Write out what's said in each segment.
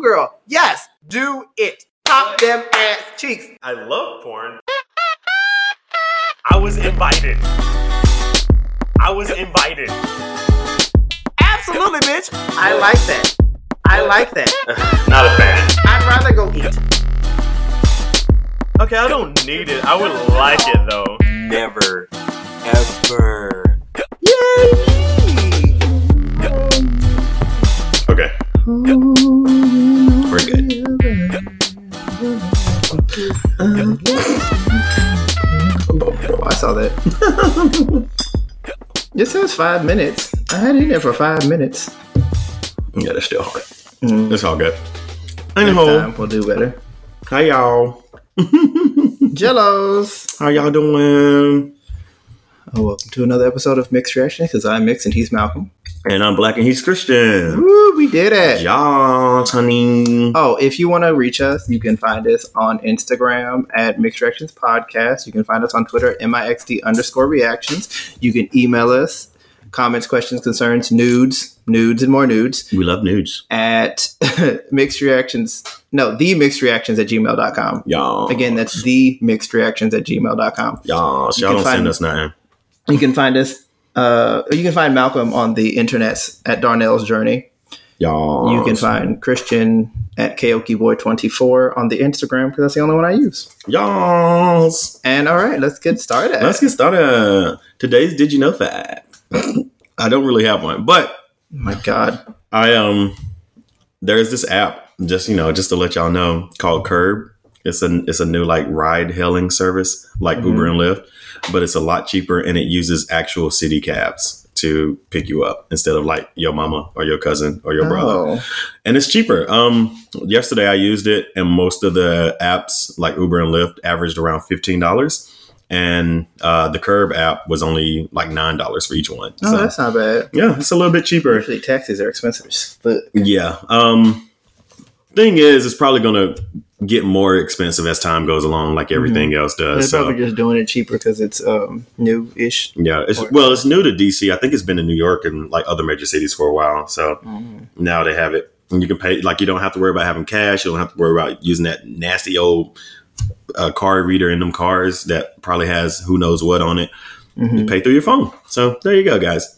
Ooh, girl. Yes, do it. Pop them ass cheeks. I love porn. I was invited. I was invited. Absolutely, bitch. I like that. I like that. Not a fan. I'd rather go eat. Okay, I don't need it. I would like it though. Never, ever. Yay! Okay. Oh, I saw that. it says five minutes. I had it in there for five minutes. Yeah, that's still hard. Mm. It's all good. Anyhow, time we'll do better. hi y'all. Jellos. How y'all doing? Oh, welcome to another episode of Mixed Reaction because I'm Mix and he's Malcolm. And I'm Black and he's Christian. Woo, we did it. Y'all, honey. Oh, if you want to reach us, you can find us on Instagram at Mixed Reactions Podcast. You can find us on Twitter, MIXD underscore reactions. You can email us comments, questions, concerns, nudes, nudes, and more nudes We love nudes. at mixed reactions. No, the mixed reactions at gmail.com. Y'all. Again, that's the mixed reactions at gmail.com. Y'all, You y'all can don't send find- us nothing. You can find us, uh, you can find Malcolm on the internets at Darnell's Journey. Y'all. You can find Christian at KokiBoy24 on the Instagram because that's the only one I use. Y'all. And all right, let's get started. Let's get started. Today's Did You Know Fact. I don't really have one, but my God. I um there's this app, just you know, just to let y'all know, called Curb. It's a it's a new like ride hailing service like Mhm. Uber and Lyft, but it's a lot cheaper and it uses actual city cabs to pick you up instead of like your mama or your cousin or your brother. Oh, And it's cheaper. Um yesterday I used it and most of the apps like Uber and Lyft averaged around $15 and uh, the Curb app was only like $9 for each one. oh So, that's not bad. yeah, it's a little bit cheaper. Usually taxis are expensive fuck. Yeah. Um thing is it's probably gonna get more expensive as time goes along, like everything else does. They're. So probably just doing it cheaper because it's um, new-ish. yeah, it's well, it's new to DC. I think it's been in New York and like other major cities for a while. So Mm. now they have it. And you can pay like you don't have to worry about having cash, you don't have to worry about using that nasty old uh, card reader in them cars that probably has who knows what on it. You Mhm. pay through your phone. So there you go, guys.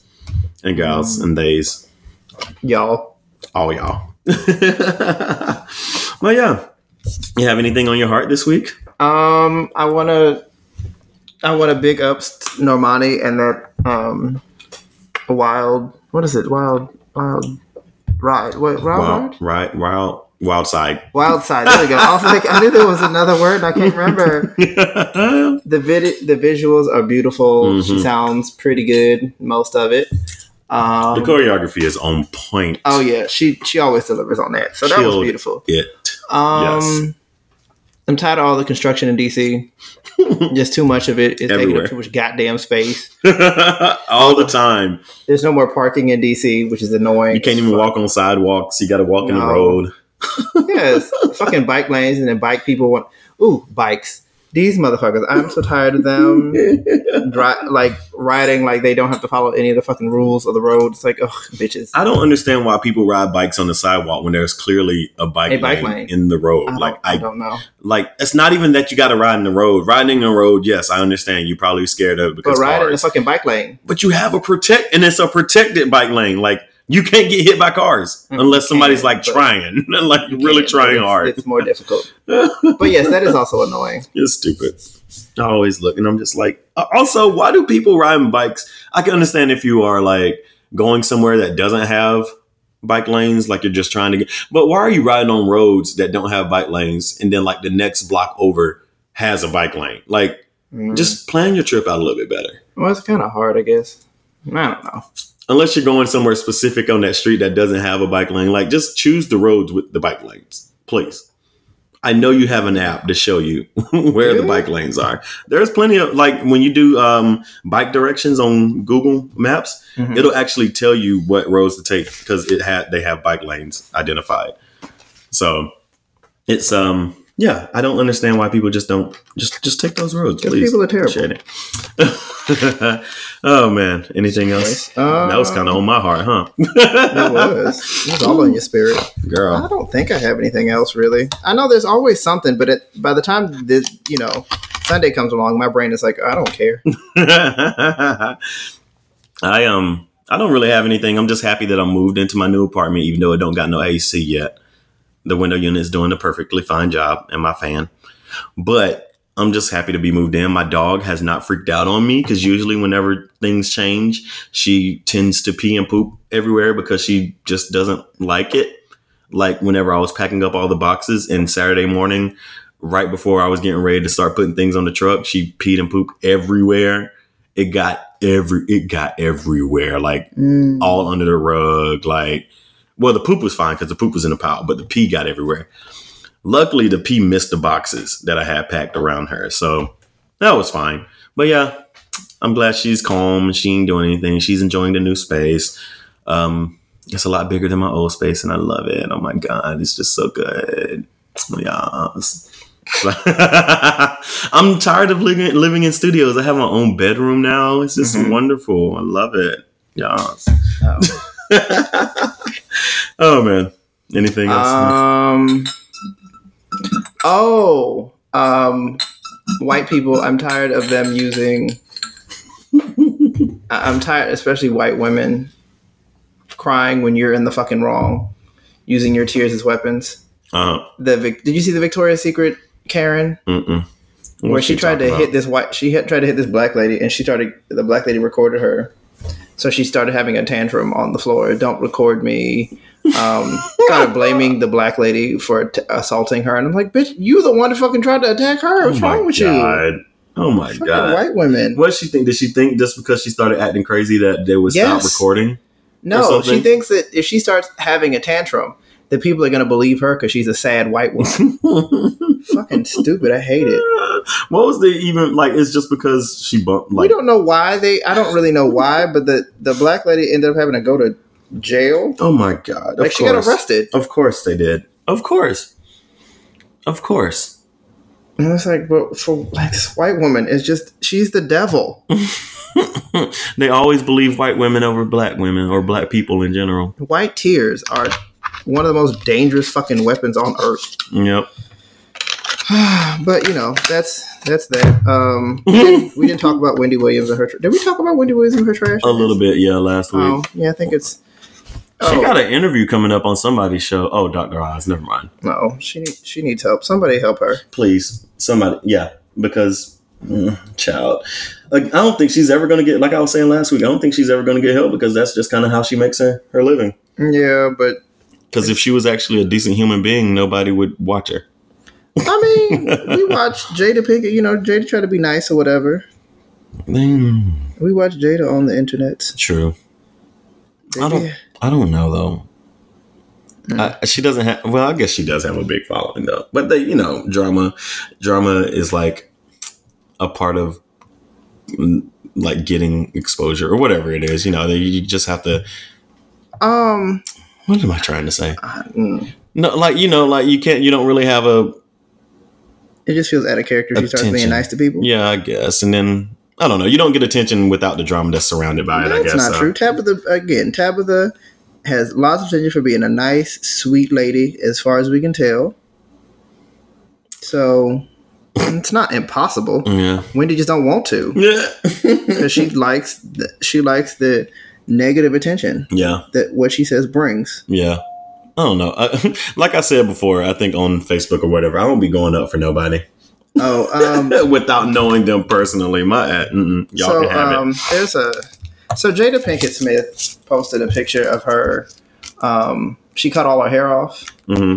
And gals Mm. and theys. Y'all. all y'all. well, yeah. You have anything on your heart this week? Um, I want to, I want to big up Normani and that um, wild. What is it? Wild, wild ride. What wild Wild, ride? right, wild, wild side. Wild side. There we go. Like, I knew there was another word. I can't remember. the vid- the visuals are beautiful. She Mhm. sounds pretty good. Most of it. Um, the choreography is on point. oh yeah, she she always delivers on that. So that was beautiful. It. Um, Yes. I'm tired of all the construction in DC. Just too much of it. It's taking up too much goddamn space. all the time. There's no more parking in DC, which is annoying. You can't even walk on sidewalks. You got to walk in the road. Yes, fucking bike lanes and then bike people want. Ooh, bikes. These motherfuckers. I'm so tired of them. Dri- like riding like they don't have to follow any of the fucking rules of the road. It's like, oh, bitches. I don't understand why people ride bikes on the sidewalk when there's clearly a bike, A bike lane, lane. in the road. I like I I don't know. like it's not even that you got to ride in the road. Riding in the road, yes, I understand. You're probably scared of it But because ride in the fucking bike lane. but you have a protect, and it's a protected bike lane. Like you can't get hit by cars Mm, unless somebody's like trying, like really trying it's- hard. It's more difficult. But yes, that is also annoying. It's stupid. I always look, and I'm just like. uh, Also, why do people ride bikes? I can understand if you are like going somewhere that doesn't have bike lanes, like you're just trying to get. But why are you riding on roads that don't have bike lanes, and then like the next block over has a bike lane? Like, Mm. just plan your trip out a little bit better. well, it's kind of hard, I guess. I don't know. Unless you're going somewhere specific on that street that doesn't have a bike lane, like just choose the roads with the bike lanes, please. I know you have an app to show you where the bike lanes are. There's plenty of like when you do um, bike directions on Google Maps, Mhm. it'll actually tell you what roads to take because it had they have bike lanes identified. So it's um Yeah, I don't understand why people just don't just just take those roads. Please. people are terrible. Oh man, anything else? Uh, that was kind of on my heart, huh? It was. It was all on your spirit. Girl. I don't think I have anything else really. I know there's always something, but it, by the time this, you know, Sunday comes along, my brain is like, I don't care. I um I don't really have anything. I'm just happy that I moved into my new apartment, even though it don't got no AC yet. The window unit is doing a perfectly fine job, and my fan. But I'm just happy to be moved in. My dog has not freaked out on me because usually, whenever things change, she tends to pee and poop everywhere because she just doesn't like it. Like whenever I was packing up all the boxes, and Saturday morning, right before I was getting ready to start putting things on the truck, she peed and pooped everywhere. It got every it got everywhere, like Mm. all under the rug. Like, well, the poop was fine because the poop was in a pile, but the pee got everywhere. Luckily, the pee missed the boxes that I had packed around her, so that was fine. But yeah, I'm glad she's calm and she ain't doing anything. She's enjoying the new space. Um, it's a lot bigger than my old space, and I love it. Oh my god, it's just so good. Yes. I'm tired of living living in studios. I have my own bedroom now. It's just Mhm. wonderful. I love it. Yes. Oh. oh man. Anything else? Um. Oh. Um. White people. I'm tired of them using. I'm tired, especially white women, crying when you're in the fucking wrong, using your tears as weapons. uh, The Vic- did you see the Victoria's Secret Karen mm-mm. where she tried to talking hit this white? She had tried to hit this black lady, and she started. The black lady recorded her, so she started having a tantrum on the floor. Don't record me. Um, kind of blaming the black lady for t- assaulting her, and I'm like, bitch, you the one that fucking tried to attack her. What's oh wrong with you? God. Oh my Fucking god. white women. What does she think? Did she think just because she started acting crazy that they would stop recording? No, she thinks that if she starts having a tantrum, that people are going to believe her because she's a sad white woman. Fucking stupid. I hate it. what was the even like? It's just because she bumped we don't know why they. I don't really know why, but the the black lady ended up having to go to jail. Oh my god! Like of she course. got arrested. Of course they did. Of course. Of course. And it's like, but for like this white woman, it's just she's the devil. they always believe white women over black women or black people in general. White tears are one of the most dangerous fucking weapons on earth. Yep. but you know, that's that's that. Um, we, didn't, we didn't talk about Wendy Williams and her. Tra- Did we talk about Wendy Williams and her trash? A little bit, yeah, last week. Oh, yeah, I think it's. She Oh, got an interview coming up on somebody's show. Oh, Dr. Oz, never mind. no, she she needs help. Somebody help her. Please, somebody, yeah, because mm, child, like, I don't think she's ever going to get. Like I was saying last week, I don't think she's ever going to get help because that's just kind of how she makes her her living. Yeah, but Because if she was actually a decent human being, nobody would watch her. I mean, we watch Jada Pinkett. You know, Jada try to be nice or whatever. Mm, We watch Jada on the internet. true. I don't. I don't know though. I, she doesn't have. Well, I guess she does have a big following though. But they, you know, drama, drama is like a part of mm, like getting exposure or whatever it is. You know, you just have to. Um, What am I trying to say? uh, mm, No, like you know, like you can't. You don't really have a. it just feels out of character. She starts being nice to people. Yeah, I guess, and then I don't know. You don't get attention without the drama that's surrounded by it. I That's guess. not so. true. Tabitha again. Tabitha has lots of attention for being a nice, sweet lady, as far as we can tell. So it's not impossible. Yeah. Wendy just don't want to Yeah. because she likes the, she likes the negative attention yeah. that what she says brings. Yeah. I don't know. I, like I said before, I think on Facebook or whatever, I won't be going up for nobody Oh, um, without knowing them personally. My uh, y'all so can have um, there's a so Jada Pinkett Smith posted a picture of her. Um, she cut all her hair off. it. hmm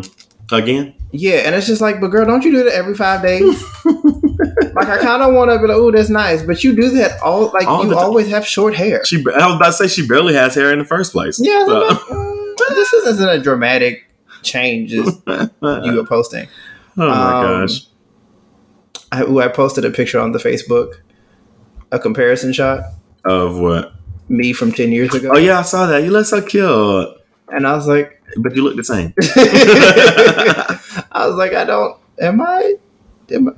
Again, Yeah, and it's just like, but girl, don't you do that every five days? like, I kind of want to be like, oh, that's nice, but you do that all like All you always have short hair. she. I was about to say she barely has hair in the first place. yeah, so mm, this isn't a dramatic change as you were posting. oh my Um, gosh. I, ooh, I posted a picture on the Facebook, a comparison shot, Of what? me from ten years ago. Oh yeah, I saw that. You look so cute, and I was like, but you look the same. I was like, I don't, am I? Am I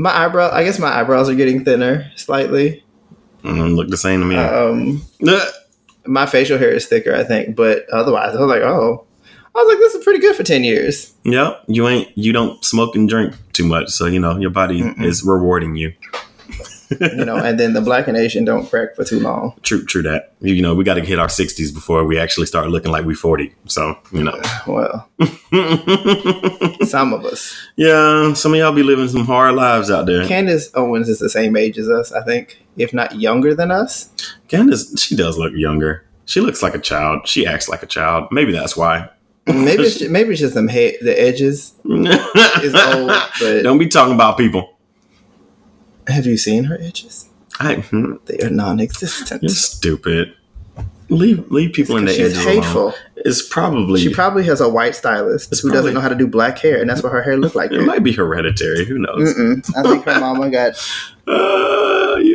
my eyebrow. I guess my eyebrows are getting thinner slightly. Mm, look the same to me. Um, my facial hair is thicker, I think, but otherwise, I was like, oh, I was like, this is pretty good for ten years. Yep, you ain't you don't smoke and drink too much, so you know your body Mm-mm. is rewarding you. You know, and then the black and Asian don't crack for too long. True, true that. You, you know, we got to hit our sixties before we actually start looking like we forty. So you know, Well, some of us. yeah, some of y'all be living some hard lives out there. Candace Owens is the same age as us, I think, if not younger than us. Candace, she does look younger. She looks like a child. She acts like a child. Maybe that's why. Maybe it's, maybe it's just them head, the edges. is old, but- don't be talking about people. Have you seen her edges? I, hmm, They are non-existent. you're stupid. Leave leave people in the She's edges hateful. alone. It's probably She probably has a white stylist who probably- doesn't know how to do black hair, and that's what her hair looked like. it might be hereditary. Who knows? Mm-mm. I think her mama got.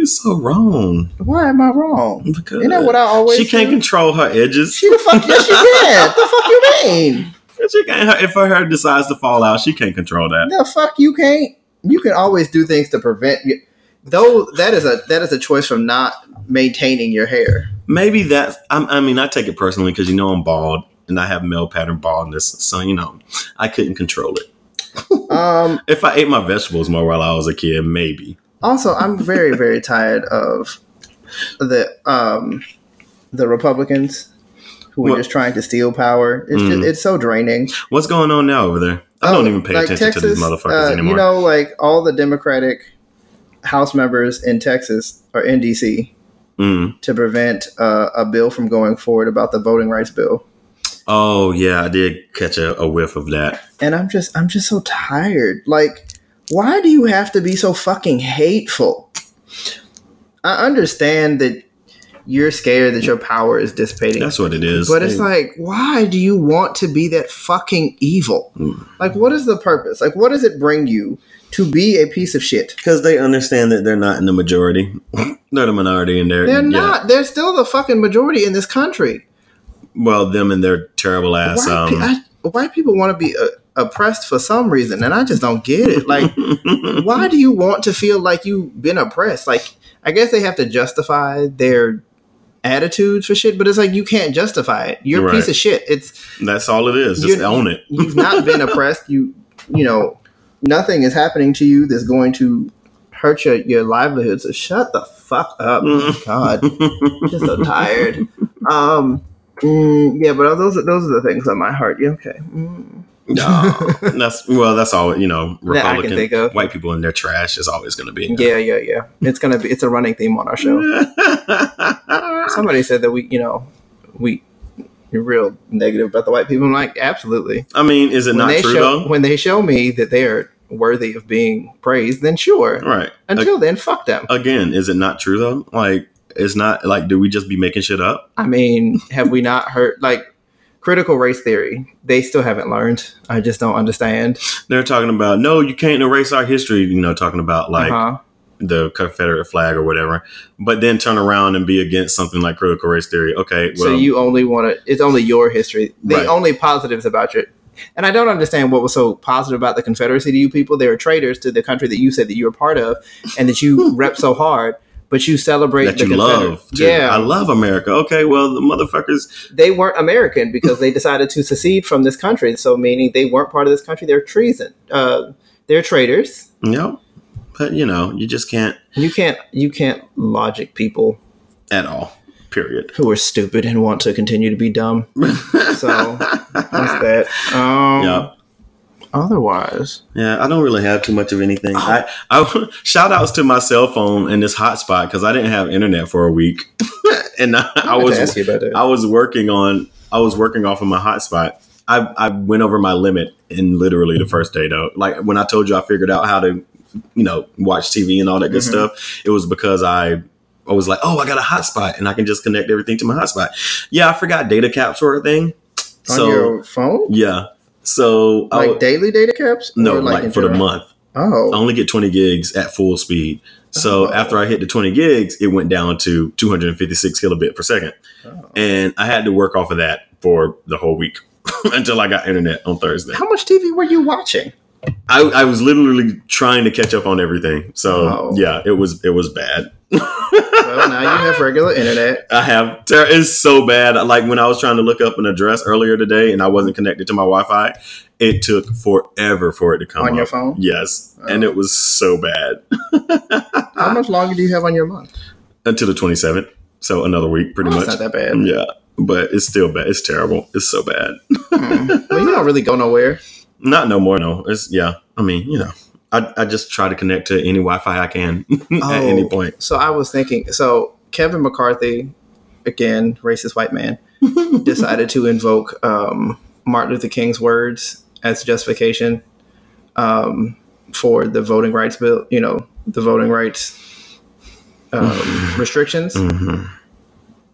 You're so wrong. Why am I wrong? Because You know what I always she can't do? control her edges. She the fuck yes she can. the fuck you mean? She can't. If her hair decides to fall out, she can't control that. The fuck you can't. You can always do things to prevent. You. Though that is a that is a choice from not maintaining your hair. Maybe that's. I'm, I mean, I take it personally because you know I'm bald and I have male pattern baldness, so you know I couldn't control it. Um. If I ate my vegetables more while I was a kid, maybe. Also, I'm very very tired of the um the Republicans who are just trying to steal power. It's Mm. just, it's so draining. What's going on now over there? I don't Oh, even pay like attention to these motherfuckers uh, anymore. You know, like all the Democratic House members in Texas are in DC Mm. to prevent uh, a bill from going forward about the voting rights bill. Oh yeah, I did catch a, a whiff of that. And I'm just, I'm just so tired. Like, why do you have to be so fucking hateful? I understand that you're scared that your power is dissipating. That's what it is. But it's like, why do you want to be that fucking evil? Mm. Like, what is the purpose? Like, what does it bring you to be a piece of shit? because they understand that they're not in the majority. they're the minority, and they're They're yeah. not. They're still the fucking majority in this country. Well, them and their terrible ass. White, pe- Um, I, white people want to be uh, oppressed for some reason, and I just don't get it. Like, why do you want to feel like you've been oppressed? Like, I guess they have to justify their attitudes for shit, but it's like you can't justify it. You're a Right. piece of shit. It's that's all it is. Just own it. you've not been oppressed. You you know nothing is happening to you that's going to hurt your, your livelihood. So shut the fuck up. Mm. God, I'm just so tired. Um, mm, yeah, but those are those are the things on my heart. Yeah, okay. Mm. No, that's well. That's all you know. That Republican of. white people in their trash is always going to be. Uh, yeah, yeah, yeah. It's gonna be. It's a running theme on our show. Somebody said that we, you know, we. You're real negative about the white people. I'm like, absolutely. I mean, is it when not true show though? when they show me that they are worthy of being praised, then sure. right. Until then, fuck them. Again, is it not true though? Like, it's not like. Do we just be making shit up? I mean, have we not heard like critical race theory? They still haven't learned. I just don't understand. They're talking about no, you can't erase our history. You know, talking about like uh-huh. the Confederate flag or whatever, but then turn around and be against something like critical race theory. Okay, well, so you only want to. It's only your history. The Right. only positives about your. And I don't understand what was so positive about the Confederacy to you people. They were traitors to the country that you said that you were part of, and that you rep so hard. But you celebrate that you love. too. Yeah, I love America. Okay, well, the motherfuckers. they weren't American because they decided to secede from this country. So meaning they weren't part of this country. They're treason. Uh, they're traitors. Yep. But you know, you just can't You can't you can't logic people at all. Period. who are stupid and want to continue to be dumb. So that's that. Um, yeah. Otherwise, Yeah, I don't really have too much of anything. I, I shout outs to my cell phone and this hotspot because I didn't have internet for a week, and I, I was ask you about. I was working on I was working off of my hotspot. I I went over my limit in literally the first day though. Like when I told you I figured out how to, you know, watch TV and all that good Mhm. stuff. It was because I. I was like, oh, I got a hotspot, and I can just connect everything to my hotspot. Yeah, I forgot data a thing. on So your phone, yeah, so like daily data caps. no, Or, like, for the month. Oh, I only get 20 gigs at full speed. So Oh. after I hit the 20 gigs, it went down to 256 kilobit per second. Oh. And I had to work off of that for the whole week until I got internet on Thursday. how much TV were you watching? I, I was literally trying to catch up on everything. So Oh. yeah, it was it was bad. Well, now you have regular internet. I have ter- it's so bad. Like when I was trying to look up an address earlier today and I wasn't connected to my Wi-Fi, it took forever for it to come On your phone? Yes, and Oh. it was so bad How much longer do you have on your month? until the twenty seventh. So another week, pretty Oh, much. It's not that bad. Yeah, but it's still bad. It's terrible. It's so bad. Hmm. Well, you don't really go nowhere. Not no more. No, it's yeah. I mean, you know, I, I just try to connect to any Wi-Fi I can at any Oh. point. So I was thinking. So Kevin McCarthy, again, racist white man, decided to invoke um, Martin Luther King's words as justification um, for the voting rights bill. You know, the voting rights um, restrictions. hmm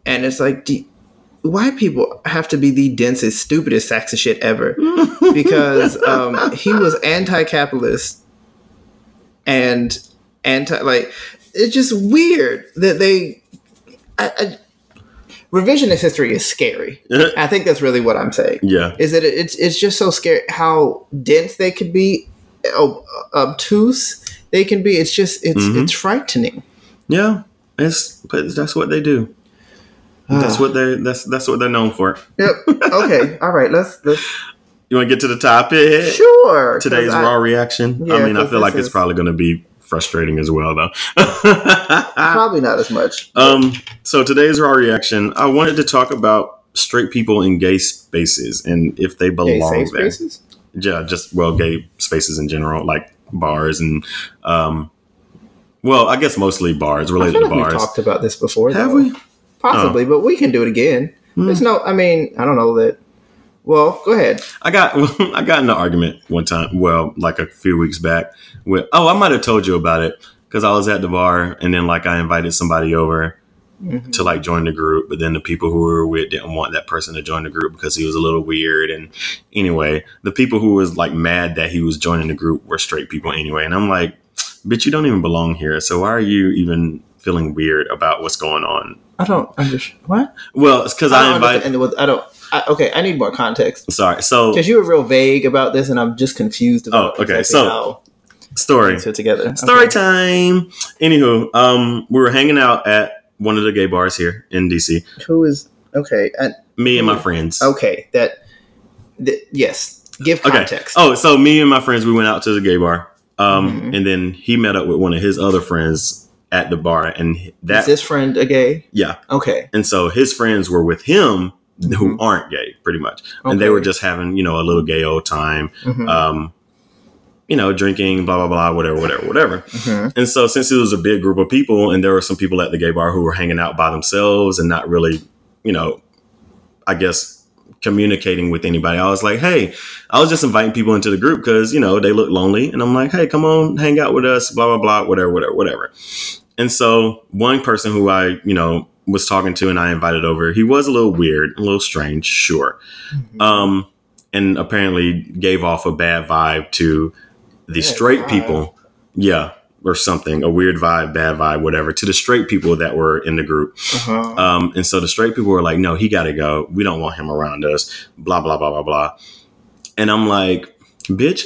And it's like, do, white people have to be the densest, stupidest sacks of shit ever because um, he was anti-capitalist and anti like it's just weird that they I, I, revisionist history is scary. I think that's really what I'm saying. yeah, Is that it, it's it's just so scary how dense they could be, obtuse they can be. It's just it's Mhm. it's frightening. yeah. It's but that's what they do. That's what they that's that's what they're known for. Yep. Okay. All right. Let's let's You want to get to the topic? Sure. Today's I- raw reaction. Yeah, I mean, I feel like this it's probably going to be frustrating as well, though. Probably not as much. um, so today's raw reaction. I wanted to talk about straight people in gay spaces and if they belong there. spaces. yeah, just well, gay spaces in general, like bars and um, well, I guess mostly bars I related feel to like we've bars. talked about this before. Have though. we? Possibly, but we can do it again. Hmm. There's no. I mean, I don't know that. Well, go ahead. I got I got in an argument one time. Well, like a few weeks back. With oh, I might have told you about it because I was at the bar and then like I invited somebody over Mm-hmm. to like join the group, but then the people who were with didn't want that person to join the group because he was a little weird. And anyway, the people who was like mad that he was joining the group were straight people anyway. And I'm like, bitch, you don't even belong here. So why are you even feeling weird about what's going on? I don't understand. What? Well, it's because I I, invited. I don't. I, okay, I need more context Sorry. So because you were real vague about this, and I'm just confused about. Oh, okay, so- how story. together. Story Okay. time. Anywho, um, we were hanging out at one of the gay bars here in DC. Who is okay? And Me and my friends. okay, that. th- yes, give Okay. context. Oh, so me and my friends, we went out to the gay bar, um, Mhm. and then he met up with one of his other friends at the bar, and that is that this friend a gay? yeah, Okay. and so his friends were with him who Mhm. aren't gay, pretty much, and they were just having you know a little gay old time, Mhm. um, you know, drinking, blah blah blah, whatever, whatever, whatever. Mhm. And so, since it was a big group of people, and there were some people at the gay bar who were hanging out by themselves and not really, you know, I guess communicating with anybody, I was like, hey, I was just inviting people into the group because, you know, they look lonely. And I'm like, hey, come on, hang out with us, blah, blah, blah, whatever, whatever, whatever. And so, one person who I, you know, was talking to and I invited over, he was a little weird, a little strange, sure. Um, and apparently gave off a bad vibe to the Bad straight vibe. people. Yeah, or something, a weird vibe, bad vibe, whatever, to the straight people that were in the group. Uh-huh. Um, and so the straight people were like, no, he got to go. We don't want him around us, blah, blah, blah, blah, blah. And I'm like, bitch,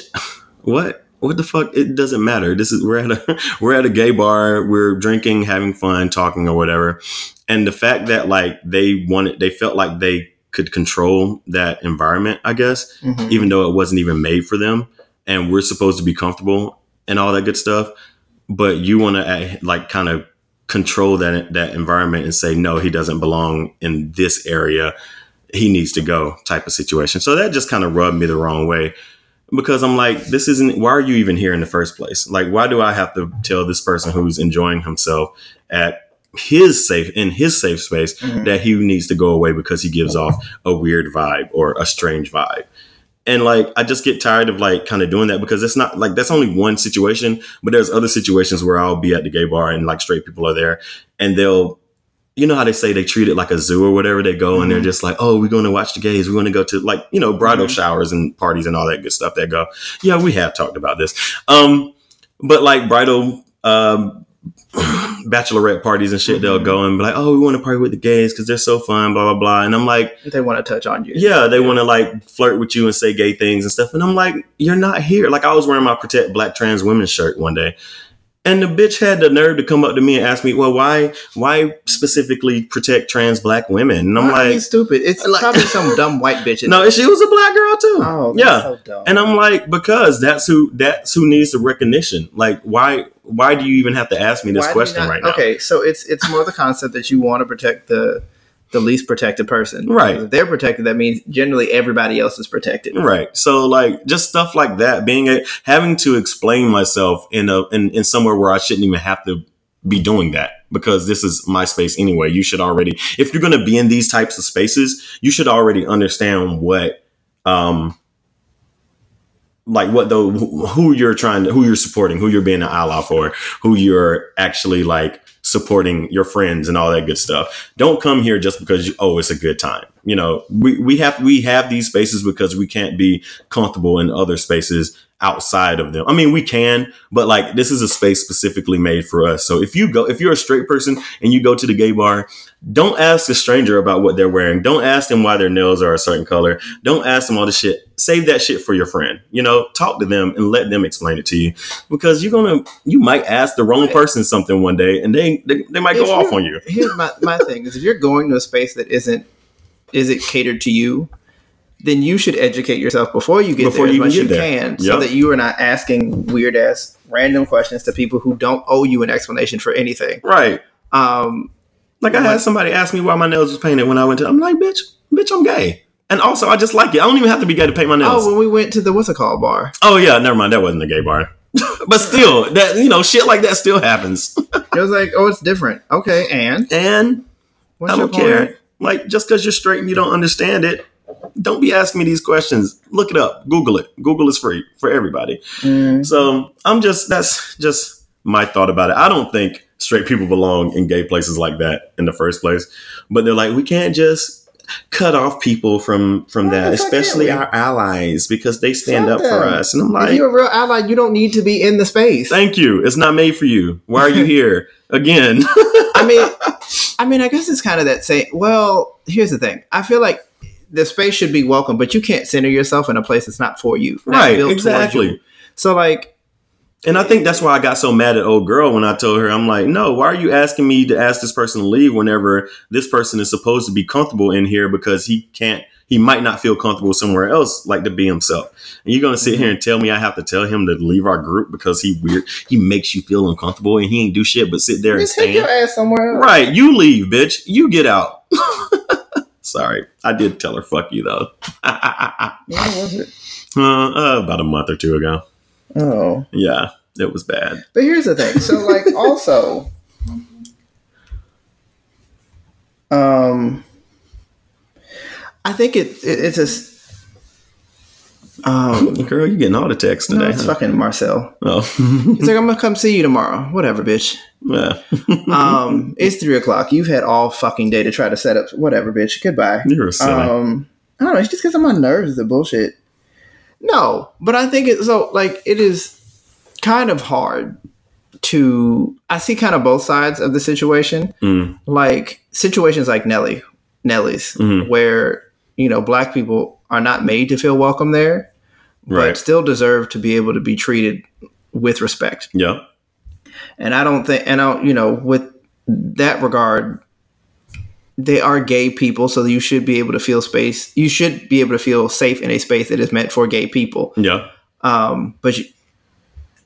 what? What the fuck? It doesn't matter. This is we're at a we're at a gay bar. We're drinking, having fun, talking or whatever. And the fact that like they wanted, they felt like they could control that environment. I guess Mhm. even though it wasn't even made for them and we're supposed to be comfortable and all that good stuff but you want to like kind of control that that environment and say no he doesn't belong in this area he needs to go type of situation so that just kind of rubbed me the wrong way because i'm like this isn't why are you even here in the first place like why do i have to tell this person who's enjoying himself at his safe in his safe space Mhm. that he needs to go away because he gives off a weird vibe or a strange vibe. And like I just get tired of like kind of doing that because it's not like that's only one situation, but there's other situations where I'll be at the gay bar and like straight people are there and they'll you know how they say they treat it like a zoo or whatever they go and they're just like, oh, we're going to watch the gays. We're going to go to like, you know, bridal Mhm. showers and parties and all that good stuff that go. Yeah, we have talked about this. Um, but like bridal um, bachelorette parties and shit, they'll Mhm. go and be like, "Oh, we want to party with the gays because they're so fun," blah blah blah. And I'm like, They want to touch on you. yeah, they want to like flirt with you and say gay things and stuff. And I'm like, you're not here. Like I was wearing my protect black trans women shirt one day. And the bitch had the nerve to come up to me and ask me, "Well, why, why specifically protect trans black women?" And I'm Why like, stupid. It's like- probably some dumb white bitch. "No, she was a black girl too." Oh, yeah. so. And I'm like, because that's who that's who needs the recognition. Like, why why do you even have to ask me this Why question not- right now? Okay, so it's it's more the concept that you want to protect the the least protected person. Right. If they're protected, that means generally everybody else is protected. Right. So like just stuff like that, being a, having to explain myself in a in, in somewhere where I shouldn't even have to be doing that because this is my space anyway. You should already if you're going to be in these types of spaces, you should already understand what um like what the who you're trying to who you're supporting, who you're being an ally for, who you're actually like supporting your friends and all that good stuff. Don't come here just because you, oh it's a good time. You know, we we have we have these spaces because we can't be comfortable in other spaces outside of them. I mean, we can, but like this is a space specifically made for us. So if you go if you're a straight person and you go to the gay bar, don't ask a stranger about what they're wearing. Don't ask them why their nails are a certain color. Don't ask them all this shit. Save that shit for your friend. You know, talk to them and let them explain it to you because you're gonna you might ask the wrong person something one day and they they, they might If go off on you. Here's my, my thing is if you're going to a space that isn't isn't catered to you, then you should educate yourself before you get Before there you as much you there. can, so that you are not asking weird ass random questions to people who don't owe you an explanation for anything. Right. Um, Like I had somebody ask me why my nails was painted when I went to. I'm like, bitch, bitch, I'm gay, and also I just like it. I don't even have to be gay to paint my nails. oh, when we went to the what's it called bar, Oh yeah, never mind. That wasn't a gay bar, but still, that you know, shit like that still happens. it was like, oh, it's different. Okay, and And what's I your don't care. Like just because you're straight and you don't understand it, don't be asking me these questions. Look it up. Google it. Google is free for everybody. Mm, So I'm just that's just my thought about it. I don't think straight people belong in gay places like that in the first place. But they're like, we can't just cut off people from from Why that, the fuck can't especially our allies, because they stand Fuck up for us. And I'm like, if you're a real ally, you don't need to be in the space. thank you. It's not made for you. Why are you here again? I mean, I mean, I guess it's kind of that same. Well, here's the thing. I feel like the space should be welcome, but you can't center yourself in a place that's not for you. right, exactly. you. So, like, And I think that's why I got so mad at old girl when I told her, I'm like, no, why are you asking me to ask this person to leave whenever this person is supposed to be comfortable in here because he can't, he might not feel comfortable somewhere else, like to be himself. And you're gonna sit here and tell me I have to tell him to leave our group because he weird, he makes you feel uncomfortable and he ain't do shit but sit there and just take your stand. ass somewhere else. Right, you leave, bitch. You get out. Sorry, I did tell her fuck you though. uh, When was it? uh, about a month or two ago. Oh, Yeah, it was bad. but here's the thing. So, like, also, um, I think it, it it's just. Um, Girl, you're getting all the texts no, today. it's huh? fucking Marcel. Oh, He's like, I'm gonna come see you tomorrow. Whatever, bitch. yeah. Um, it's three o'clock. You've had all fucking day to try to set up. Whatever, bitch. Goodbye. You're silly. Um, I don't know. It's just because I'm on my nerves the bullshit. No, but I think it's so like it is kind of hard to. I see kind of both sides of the situation. Mm, Like situations like Nellie, Nellie's, Mhm. where you know black people are not made to feel welcome there, but right. still deserve to be able to be treated with respect. Yeah. And I don't think, and I, you know, with that regard, they are gay people, so you should be able to feel space. You should be able to feel safe in a space that is meant for gay people. Yeah. Um, but, you,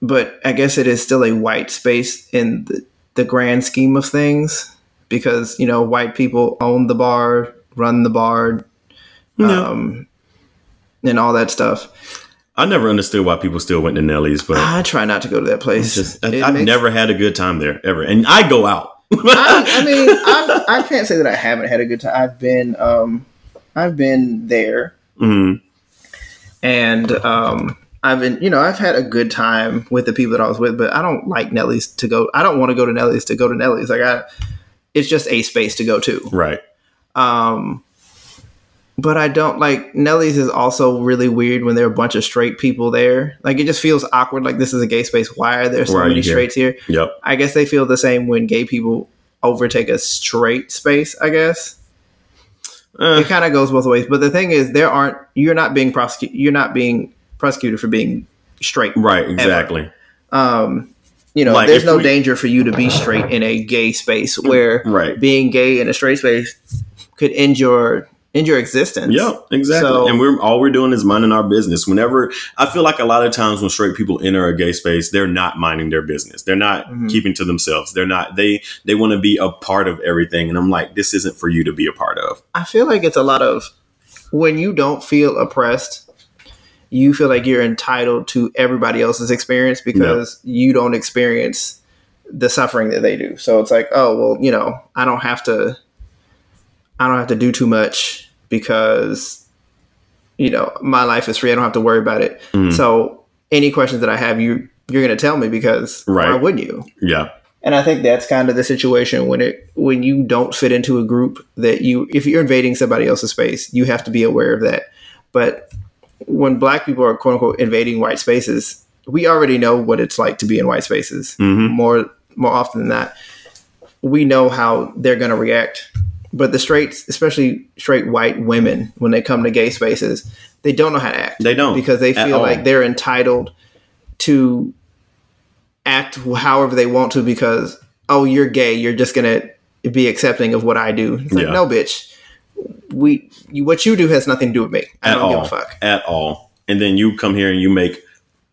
but I guess it is still a white space in the, the grand scheme of things because you know white people own the bar, run the bar, um, and all that stuff. I never understood why people still went to Nellie's, but I try not to go to that place. just, I, I've makes- never had a good time there ever. And I go out. I, I mean, I've, I can't say that I haven't had a good time. I've been, um, I've been there, Mhm. and um, I've been, you know, I've had a good time with the people that I was with. But I don't like Nellie's to go. I don't want to go to Nellie's to go to Nellie's. Like I, it's just a space to go to. Right. Um, but I don't like Nellie's is also really weird when there are a bunch of straight people there. Like it just feels awkward. Like this is a gay space. Why are there so Why many here? straights here? Yep. I guess they feel the same when gay people overtake a straight space. I guess Uh, it kind of goes both ways. But the thing is, there aren't. You're not being prosecuted. You're not being prosecuted for being straight. right. Exactly. Um, you know, Like, there's no we- danger for you to be straight in a gay space where Right. being gay in a straight space could end your end your existence. Yeah, exactly. So- and we're all we're doing is minding our business. Whenever I feel like a lot of times when straight people enter a gay space, they're not minding their business. They're not Mhm. keeping to themselves. They're not they they want to be a part of everything. And I'm like, this isn't for you to be a part of. I feel like it's a lot of when you don't feel oppressed, you feel like you're entitled to everybody else's experience because you don't experience the suffering that they do. So it's like, oh well, you know, I don't have to I don't have to do too much because you know, my life is free. I don't have to worry about it. Mhm. So any questions that I have, you you're going to tell me because Right. why wouldn't you? Yeah. And I think that's kind of the situation when it when you don't fit into a group that you if you're invading somebody else's space, you have to be aware of that. But when black people are quote unquote invading white spaces, we already know what it's like to be in white spaces. Mhm. More more often than not. We know how they're gonna react. But the straights, especially straight white women, when they come to gay spaces, they don't know how to act They don't because they feel like they're entitled to act however they want to because oh you're gay you're just gonna be accepting of what I do. It's like Yeah. no bitch, we you, what you do has nothing to do with me. I at don't all. give a fuck. At all. And then you come here and you make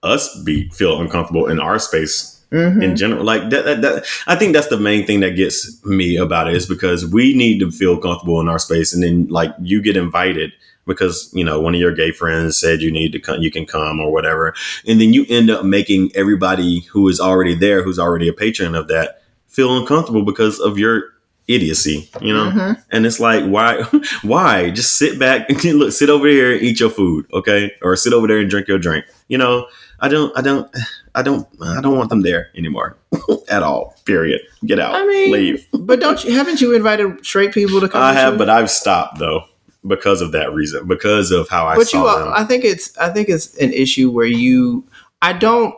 us be feel uncomfortable in our space Mhm. in general. Like that, that, that I think that's the main thing that gets me about it is because we need to feel comfortable in our space, and then like you get invited because you know one of your gay friends said you need to come, you can come or whatever, and then you end up making everybody who is already there, who's already a patron of that, feel uncomfortable because of your idiocy, you know. Mhm. And it's like, why? Why? Just sit back and look, sit over here and eat your food, okay? Or sit over there and drink your drink. You know, I don't, I don't, I don't, I don't want them there anymore at all. Period. Get out. I mean, leave. but don't you haven't you invited straight people to come? I have, you? but I've stopped though because of that reason. Because of how I but saw you, them. I think it's I think it's an issue where you I don't.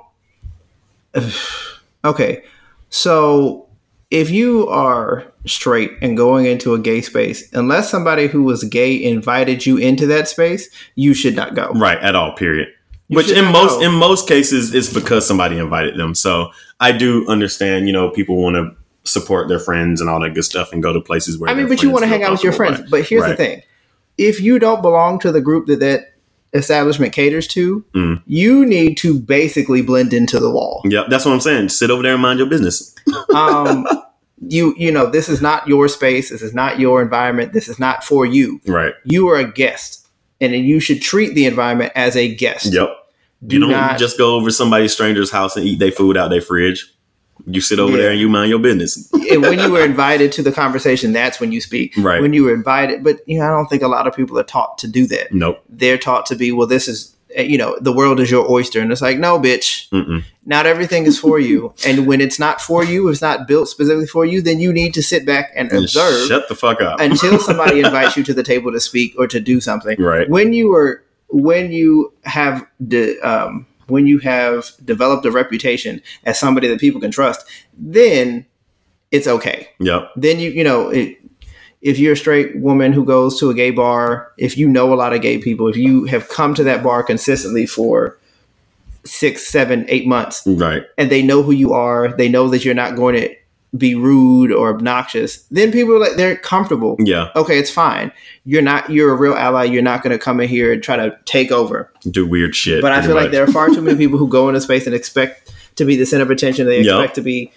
Okay, so if you are straight and going into a gay space, unless somebody who was gay invited you into that space, you should not go. right at all. Period. You Which in most go. in most cases it's because somebody invited them. So I do understand. You know, people want to support their friends and all that good stuff and go to places where I mean, but you want to hang out with your friends. But here's the thing: if you don't belong to the group that that establishment caters to, Mm. you need to basically blend into the wall. Yeah, that's what I'm saying. Sit over there and mind your business. um, you you know this is not your space. This is not your environment. This is not for you. Right. You are a guest, and you should treat the environment as a guest. Yep. Do you don't not- just go over somebody's stranger's house and eat their food out their fridge. You sit over Yeah. there and you mind your business. and when you were invited to the conversation, that's when you speak. Right. When you were invited, but you know, I don't think a lot of people are taught to do that. Nope. They're taught to be, well, this is, you know, the world is your oyster, and it's like, no, bitch, Mm-mm. not everything is for you. and when it's not for you, it's not built specifically for you, then you need to sit back and And observe Shut the fuck up. until somebody invites you to the table to speak or to do something. right. When you are when you have de, um, when you have developed a reputation as somebody that people can trust, then it's okay. Yep. Then you you know it, if you're a straight woman who goes to a gay bar, if you know a lot of gay people, if you have come to that bar consistently for six, seven, eight months, Right. and they know who you are, they know that you're not going to be rude or obnoxious, then people are like they're comfortable. Yeah. Okay, it's fine. You're not you're a real ally. You're not going to come in here and try to take over. Do weird shit. But I feel like there are far too many people who go into space and expect to be the center of attention. They expect to be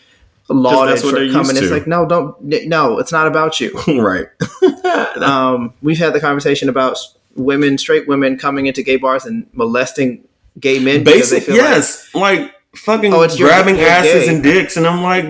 lauded that's what for they're coming. It's like no, don't no. It's not about you. right. um, we've had the conversation about women, straight women, coming into gay bars and molesting gay men. Basically, feel like- Yes. Like, fucking Oh, it's grabbing you're asses gay. and dicks, and I'm like,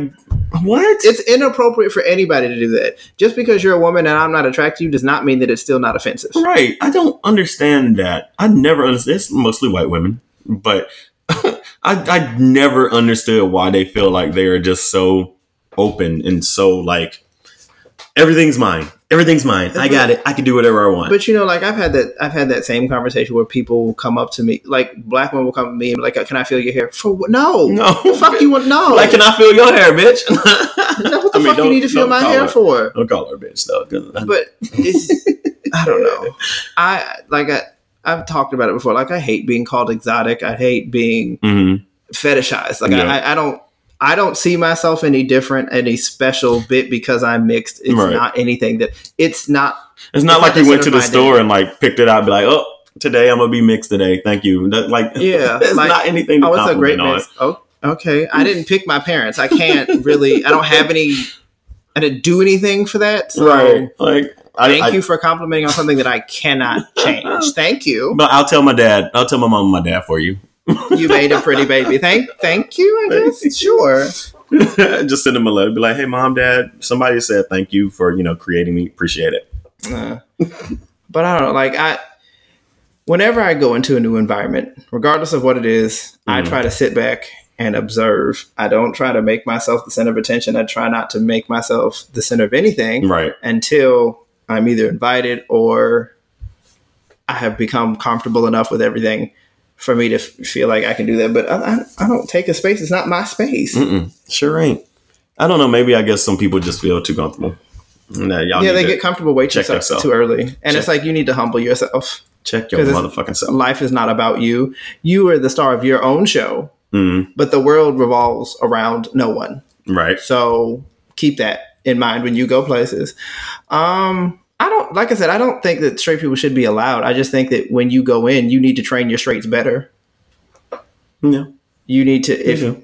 what? it's inappropriate for anybody to do that. Just because you're a woman and I'm not attracted to you does not mean that it's still not offensive. Right. I don't understand that. I never understand. It's mostly white women, but I, I never understood why they feel like they are just so open and so like everything's mine. Everything's mine. I got it. I can do whatever I want. But you know, like I've had that I've had that same conversation where people will come up to me, like black women will come to me and be like, "Can I feel your hair?" For what? No, no, The fuck you want? No, Like, can I feel your hair, bitch? no, what the I mean, fuck you need to feel my hair her. for? Don't call her bitch though. But it's I don't know. I like I I've talked about it before. Like I hate being called exotic. I hate being Mhm. fetishized. Like Yeah. I, I don't I don't see myself any different, any special bit because I'm mixed. It's Right. not anything that it's not. It's not like we went to the store identity. and like picked it out, be like, oh, today I'm gonna be mixed today. Thank you. That, like, Yeah, it's like, not anything. Oh, it's a great mix. Oh, okay. I didn't pick my parents. I can't really. I don't have any. I didn't do anything for that. So Right? Like, Thank I- you for complimenting on something that I cannot change. Thank you. But I'll tell my dad. I'll tell my mom and my dad for you. You made a pretty baby. Thank, thank you. I guess sure. Just send them a letter. Be like, hey, mom, dad. Somebody said thank you for you know creating me. Appreciate it. Uh, but I don't know. Like I, whenever I go into a new environment, regardless of what it is, I Mhm. try to sit back and observe. I don't try to make myself the center of attention. I try not to make myself the center of anything Right. until I'm either invited or I have become comfortable enough with everything for me to f- feel like I can do that. But I, I, I don't take a space. It's not my space. Mm-mm. Sure ain't. I don't know. Maybe I guess some people just feel too comfortable. Nah, y'all yeah, they get comfortable way too, too early. And Check. it's like you need to humble yourself. check your motherfucking self. Life is not about you. You are the star of your own show, Mm, but the world revolves around no one. right. So keep that in mind when you go places. Um, I don't like I said, I don't think that straight people should be allowed. I just think that when you go in, you need to train your straights better. Yeah. You need to if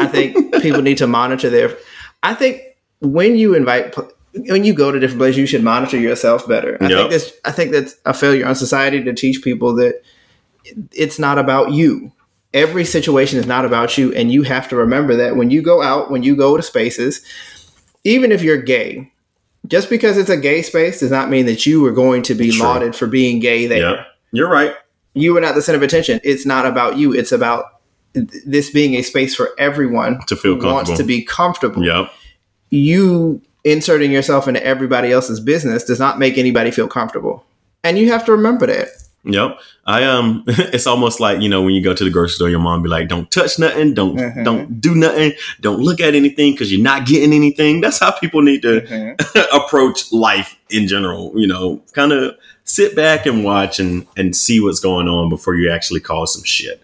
I think people need to monitor their I think when you invite when you go to different places, you should monitor yourself better. I Yep. think this I think that's a failure on society to teach people that it's not about you. Every situation is not about you, and you have to remember that when you go out, when you go to spaces, even if you're gay, just because it's a gay space does not mean that you are going to be True. lauded for being gay there. Yeah. You're right. You are not the center of attention. It's not about you. It's about this being a space for everyone To feel who wants to be comfortable. Yep. You inserting yourself into everybody else's business does not make anybody feel comfortable. And you have to remember that. Yep. I um it's almost like, you know, when you go to the grocery store, your mom be like, Don't touch nothing, don't Mhm. don't do nothing, don't look at anything because you're not getting anything. That's how people need to approach life in general. You know, kind of sit back and watch and and see what's going on before you actually cause some shit.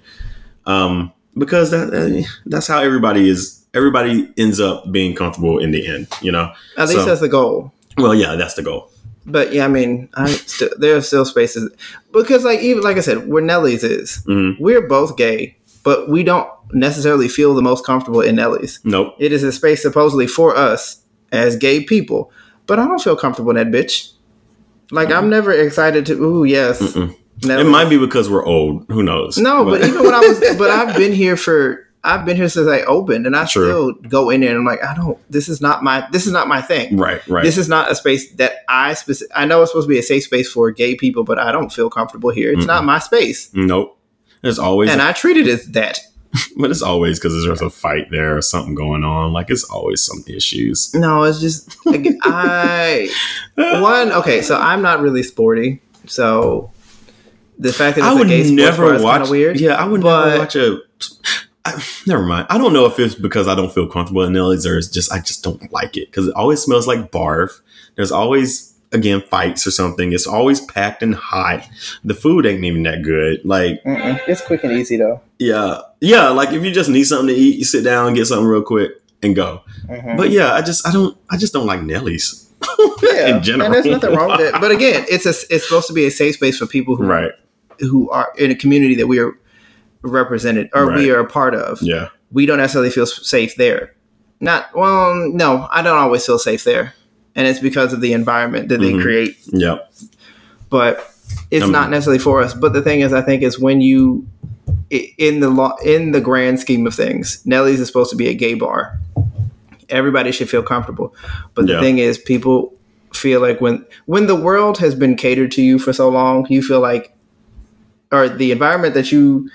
Um, because that that's how everybody is. Everybody ends up being comfortable in the end. You know. At least So- that's the goal. Well, yeah, that's the goal. But yeah, I mean, I still, there are still spaces because, like, even like I said, where Nellie's is, Mhm. we're both gay, but we don't necessarily feel the most comfortable in Nellie's. Nope. It is a space supposedly for us as gay people, but I don't feel comfortable in that bitch. Like, I'm never excited to. Ooh, yes, Mm-mm. It might be because we're old. Who knows? No, but even when I was, but I've been here for, I've been here since I opened, and I True. still go in there and I'm like, I don't. This is not my. This is not my thing. right, right. This is not a space that I specific. I know it's supposed to be a safe space for gay people, but I don't feel comfortable here. It's not my space, nope. There's always, and I treat it as that. but it's always because there's a fight there or something going on. Like it's always some issues. No, it's just like, I one. Okay, so I'm not really sporty, so the fact that it's I a would never watch. kind of weird. Yeah, I would but- never watch a. I, never mind. I don't know if it's because I don't feel comfortable in Nellie's or it's just I just don't like it because it always smells like barf. There's always again fights or something. It's always packed and hot. The food ain't even that good. Like Mm-mm. It's quick and easy though. yeah, yeah. Like if you just need something to eat, you sit down get something real quick and go. Mhm. But yeah, I just I don't I just don't like Nellie's. yeah, in general. and there's nothing wrong with it. But again, it's a it's supposed to be a safe space for people who Right. who are in a community that we are represented or we are a part of. Yeah. we don't necessarily feel safe there. Not well, no, I don't always feel safe there, and it's because of the environment that Mhm. they create. Yeah. But it's Um, not necessarily for us. But the thing is, I think is when you in the law in the grand scheme of things, Nellie's is supposed to be a gay bar. Everybody should feel comfortable. But the Yeah. thing is, people feel like when when the world has been catered to you for so long, you feel like, or the environment that you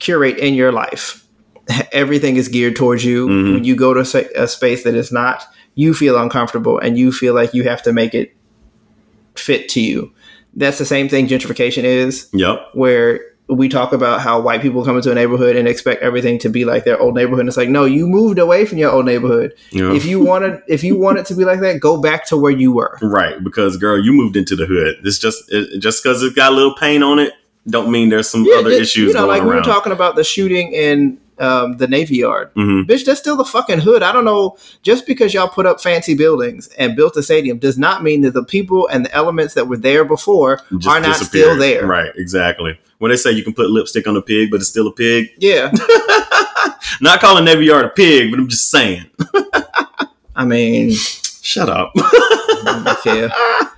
curate in your life, everything is geared towards you. Mhm. When you go to a space that is not, you feel uncomfortable and you feel like you have to make it fit to you. That's the same thing gentrification is, Yep. where we talk about how white people come into a neighborhood and expect everything to be like their old neighborhood. And it's like, no, you moved away from your old neighborhood. Yeah. If you wanted, if you want it to be like that, go back to where you were. Right, because girl, you moved into the hood. It's just it, just because it's got a little paint on it, don't mean there's some other just- issues You know, like we were talking about the shooting in um, the Navy Yard. Mhm. Bitch, that's still the fucking hood. I don't know. Just because y'all put up fancy buildings and built a stadium does not mean that the people and the elements that were there before Just are not still there. Right, exactly. When they say you can put lipstick on a pig, but it's still a pig. Yeah. Not calling Navy Yard a pig, but I'm just saying. I mean, Shut up.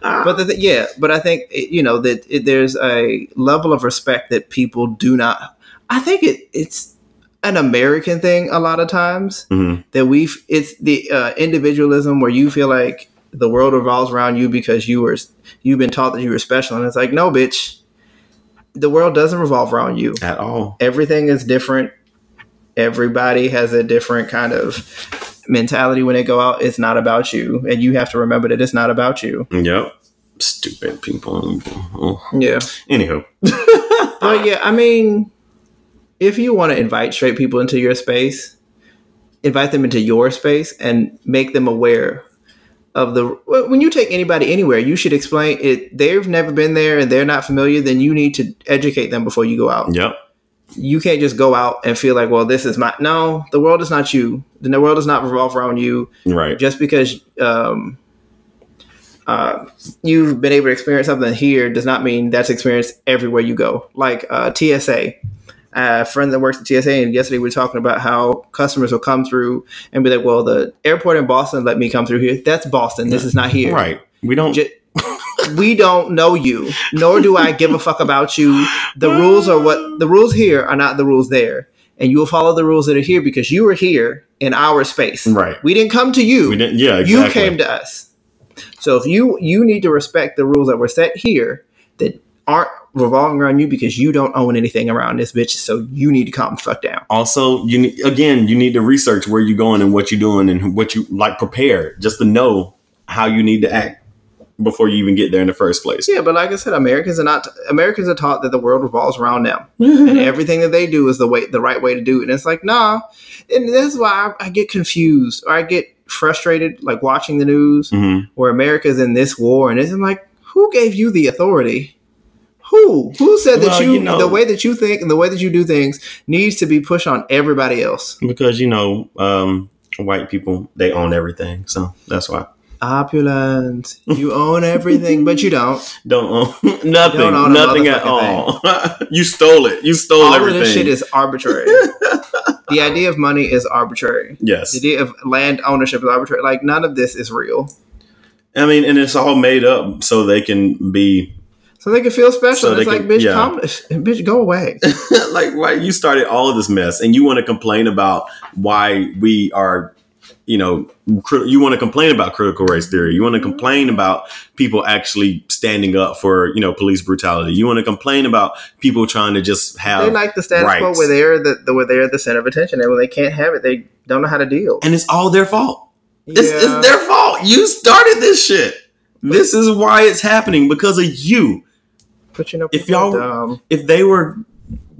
But the, th- yeah, but I think it- you know that it, there's a level of respect that people do not. I think it it's an American thing a lot of times Mhm. that we've it's the uh, individualism where you feel like the world revolves around you because you were you've been taught that you were special and it's like no bitch the world doesn't revolve around you At all. everything is different everybody has a different kind of mentality when they go out it's not about you and you have to remember that it's not about you Yep. Stupid people. Oh. yeah Anywho. but yeah i mean if you want to invite straight people into your space invite them into your space and make them aware of the when you take anybody anywhere you should explain it they've never been there and they're not familiar then you need to educate them before you go out Yep. You can't just go out and feel like well this is my no the world is not you the world does not revolve around you Right. just because um, uh, you've been able to experience something here does not mean that's experienced everywhere you go. Like uh, TSA, a friend that works at TSA, and yesterday we were talking about how customers will come through and be like, "Well, the airport in Boston let me come through here. That's Boston. This is not here. Right. We don't. J- we don't know you, nor do I give a fuck about you. The rules are what the rules here are not the rules there, and you will follow the rules that are here because you were here in our space. Right. We didn't come to you. we didn't. Yeah. Exactly. You came to us. So if you you need to respect the rules that were set here that aren't revolving around you because you don't own anything around this bitch. So you need to calm the fuck down. also you need again you need to research where you're going and what you're doing and what you like prepare just to know how you need to act before you even get there in the first place Yeah, but like I said, Americans are not Americans are taught that the world revolves around them, and everything that they do is the way the right way to do it. And it's like, nah, and that's why I, I get confused or I get frustrated, like watching the news Mhm. where America's in this war, and it's like, who gave you the authority? Who? Who said that Well, you, you know- the way that you think and the way that you do things needs to be pushed on everybody else? because you know um, white people they own everything so that's why Opulence. You own everything, but you don't. don't own nothing Don't own nothing at all you stole it you stole All everything of this shit is arbitrary. the idea of money is arbitrary. yes The idea of land ownership is arbitrary. Like none of this is real. i mean and it's all made up so they can be So they can feel special. So it's like, can- bitch, yeah. calm, bitch, go away. like why you started all of this mess and you want to complain about why we are you know cri- you want to complain about critical race theory you want to complain mm-hmm. about people actually standing up for you know police brutality you want to complain about people trying to just have They like the status quo rights. where they're the, the where they're the center of attention, and when they can't have it, they don't know how to deal. and it's all their fault it's, Yeah. it's their fault you started this shit this is why it's happening because of you But you know, if y'all- dumb. if they were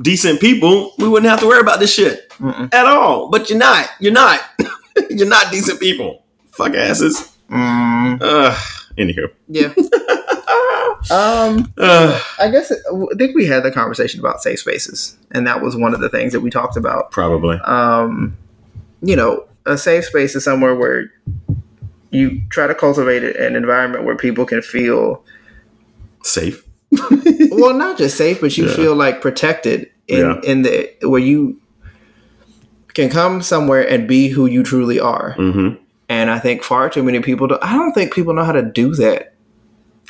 decent people, we wouldn't have to worry about this shit Mm-mm. at all. But you're not. You're not. you're not decent people. Fuck asses. Mm, Ugh. Anywho. yeah. um, Ugh. I guess it, I think we had the conversation about safe spaces, and that was one of the things that we talked about. Probably. um, you know, a safe space is somewhere where you try to cultivate an environment where people can feel Safe. well, not just safe, but you Yeah. feel like protected in Yeah. in the where you can come somewhere and be who you truly are. Mm-hmm. And I think far too many people. Do, I don't think people know how to do that.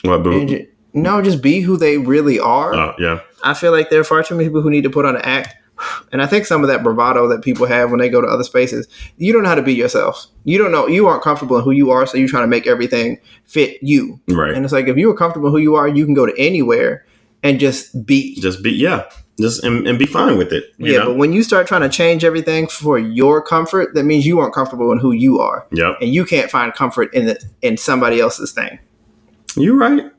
What, And boo? ju- no, just be who they really are. Oh, yeah. I feel like there are far too many people who need to put on an act. And I think some of that bravado that people have when they go to other spaces, you don't know how to be yourself. You don't know, you aren't comfortable in who you are, so you're trying to make everything fit you. Right. And it's like, if you are comfortable in who you are, you can go to anywhere and just be. Just be, yeah. Just, and, and be fine with it. You yeah, know? but when you start trying to change everything for your comfort, that means you aren't comfortable in who you are. Yep. And you can't find comfort in the, in somebody else's thing. You're right.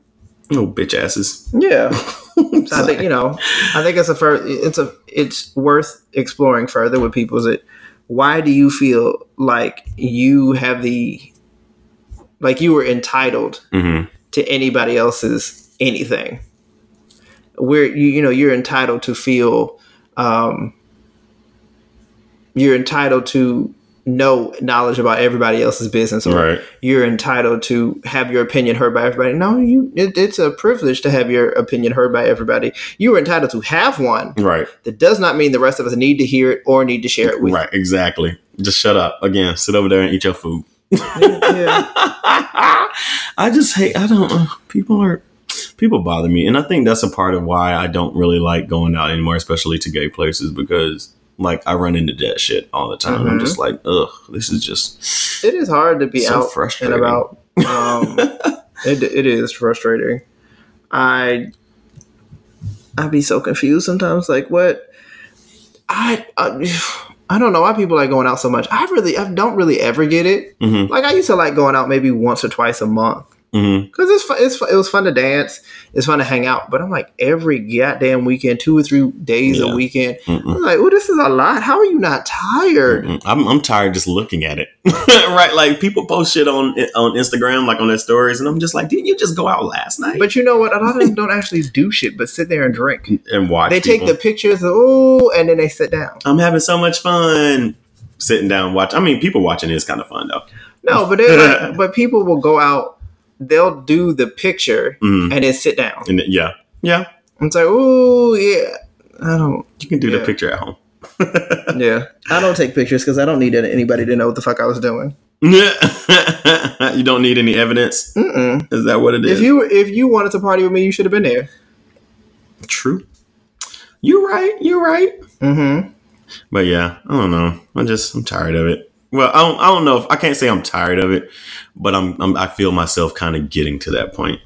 Oh, bitch asses. Yeah. So I think you know. I think it's a first. it's a it's worth exploring further with people. Is it why do you feel like you have the like you were entitled Mhm. to anybody else's anything? Where you you know you're entitled to feel um, you're entitled to know knowledge about everybody else's business or Right. you're entitled to have your opinion heard by everybody. No, you it, it's a privilege to have your opinion heard by everybody. You are entitled to have one. Right. That does not mean the rest of us need to hear it or need to share it with. Right. Exactly. Just shut up. Again, sit over there and eat your food. you. Yeah. I just hate. I don't. Uh, people are. People bother me, and I think that's a part of why I don't really like going out anymore, especially to gay places, because like I run into that shit all the time. I'm Mhm. just like, ugh, this is just It is hard to be So out and frustrating. about. Um, it, it is frustrating. I I'd be so confused sometimes. Like what? I, I I don't know why people like going out so much. I really I don't really ever get it. Mhm. Like I used to like going out maybe once or twice a month Mhm. because it's fun, it's fun, it was fun to dance. It's fun to hang out. But I'm like every goddamn weekend, two or three days Yeah. a weekend. Mm-mm. I'm like, oh, this is a lot. How are you not tired? Mm-mm. I'm, I'm tired just looking at it. right? Like people post shit on on Instagram, like on their stories, and I'm just like, didn't you just go out last night But you know what? A lot of them don't actually do shit, but sit there and drink. and watch? They take people? the pictures, oh, and then they sit down. I'm having so much fun sitting down watch. I mean, people watching is kind of fun though. No, but like, but people will go out. They'll do the picture Mhm. and then sit down. And yeah, yeah, It's like, oh yeah, I don't. you can do Yeah. the picture at home. Yeah, I don't take pictures because I don't need anybody to know what the fuck I was doing. you don't need any evidence. Mm-mm. Is that what it is? If you if you wanted to party with me, you should have been there. True. You're right. You're right. Mm-hmm. But yeah, I don't know. I just I'm tired of it. Well, I don't I don't know if I can't say I'm tired of it, but I'm, I'm I feel myself kind of getting to that point.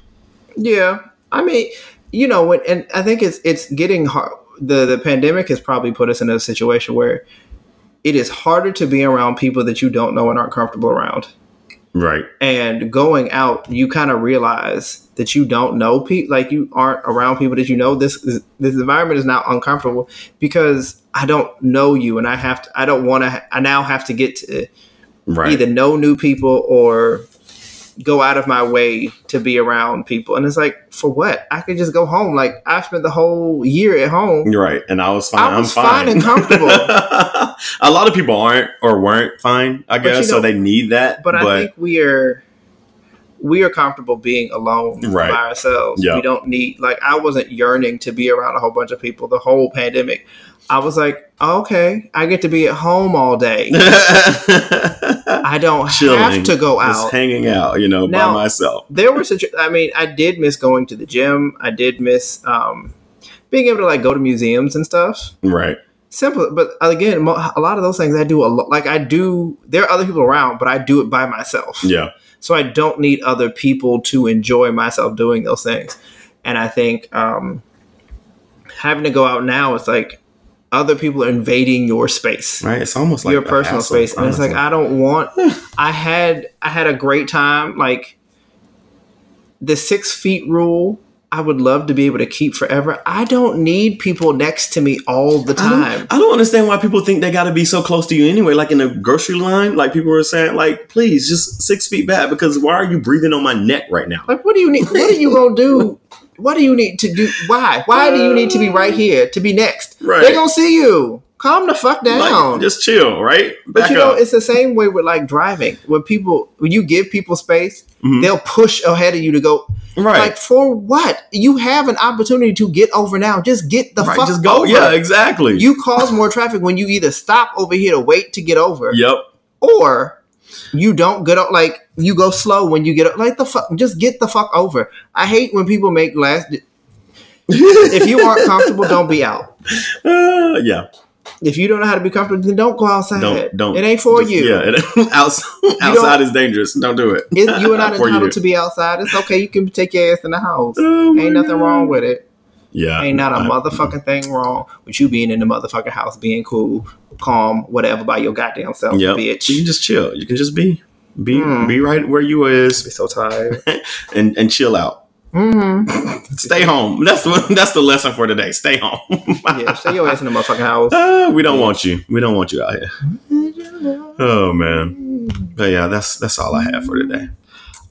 Yeah, I mean, you know, when and I think it's it's getting hard. The the pandemic has probably put us in a situation where it is harder to be around people that you don't know and aren't comfortable around. Right. and going out you kind of realize that you don't know people like you aren't around people that you know this is, this environment is now uncomfortable because i don't know you and i have to i don't want to i now have to get to Right. either know new people or go out of my way to be around people and it's like for what i could just go home like i spent the whole year at home You're right. And I was fine. I was I'm fine. fine and comfortable. a lot of people aren't or weren't fine, I guess. you so they need that. but, I think we are we are comfortable being alone Right. by ourselves. Yeah. We don't need like I wasn't yearning to be around a whole bunch of people the whole pandemic. I was like, okay, I get to be at home all day. I don't Chilling, have to go out. just hanging out, you know, Now- by myself. There were such. I mean, I did miss going to the gym. I did miss um, being able to like go to museums and stuff. Right. Simple, but again, a lot of those things I do a lot. Like I do, there are other people around, but I do it by myself. Yeah. So I don't need other people to enjoy myself doing those things. And I think um, having to go out now, it's like other people are invading your space, Right. It's almost like your personal hassle, space, and it's like. I don't want. I had I had a great time. Like the six feet rule, I would love to be able to keep forever. I don't need people next to me all the I don't- time. I don't understand why people think they got to be so close to you anyway. Like in a grocery line, like people were saying, like, please just six feet back because why are you breathing on my neck right now? Like, what do you need? What are you gonna do? What do you need to do? Why? Why do you need to be right here to be next? Right. They're gonna see you. Calm the fuck down. Like, just chill, right? but Back you know, up. it's the same way with like driving. When people, when you give people space, Mhm. they'll push ahead of you to go. right. Like for what? You have an opportunity to get over now. Just get the right. fuck Just go. over. Yeah, exactly. You cause more traffic when you either stop over here to wait to get over, yep. or you don't get up. Like you go slow when you get up. Like the fuck, just get the fuck over. I hate when people make last. if you aren't comfortable, don't be out. Uh, yeah. If you don't know how to be comfortable, then don't go outside. Don't. Don't. It ain't for just- you. Yeah. It, outs- outside is dangerous. Don't do it. It- you are not entitled you. to be outside. It's okay. You can take your ass in the house. Oh Ain't nothing God. wrong with it. Yeah. Ain't not a I- motherfucking thing wrong with you being in the motherfucking house, being cool, calm, whatever by your goddamn self, Yep. bitch. You can just chill. You can just be be Hmm. be right where you is. be so tired. and and chill out. Mm-hmm. Stay home. That's the that's the lesson for today. Stay home. Yeah, stay your ass in the motherfucking house. Uh, we don't want you. We don't want you out here. Oh man. But yeah, that's that's all I have for today.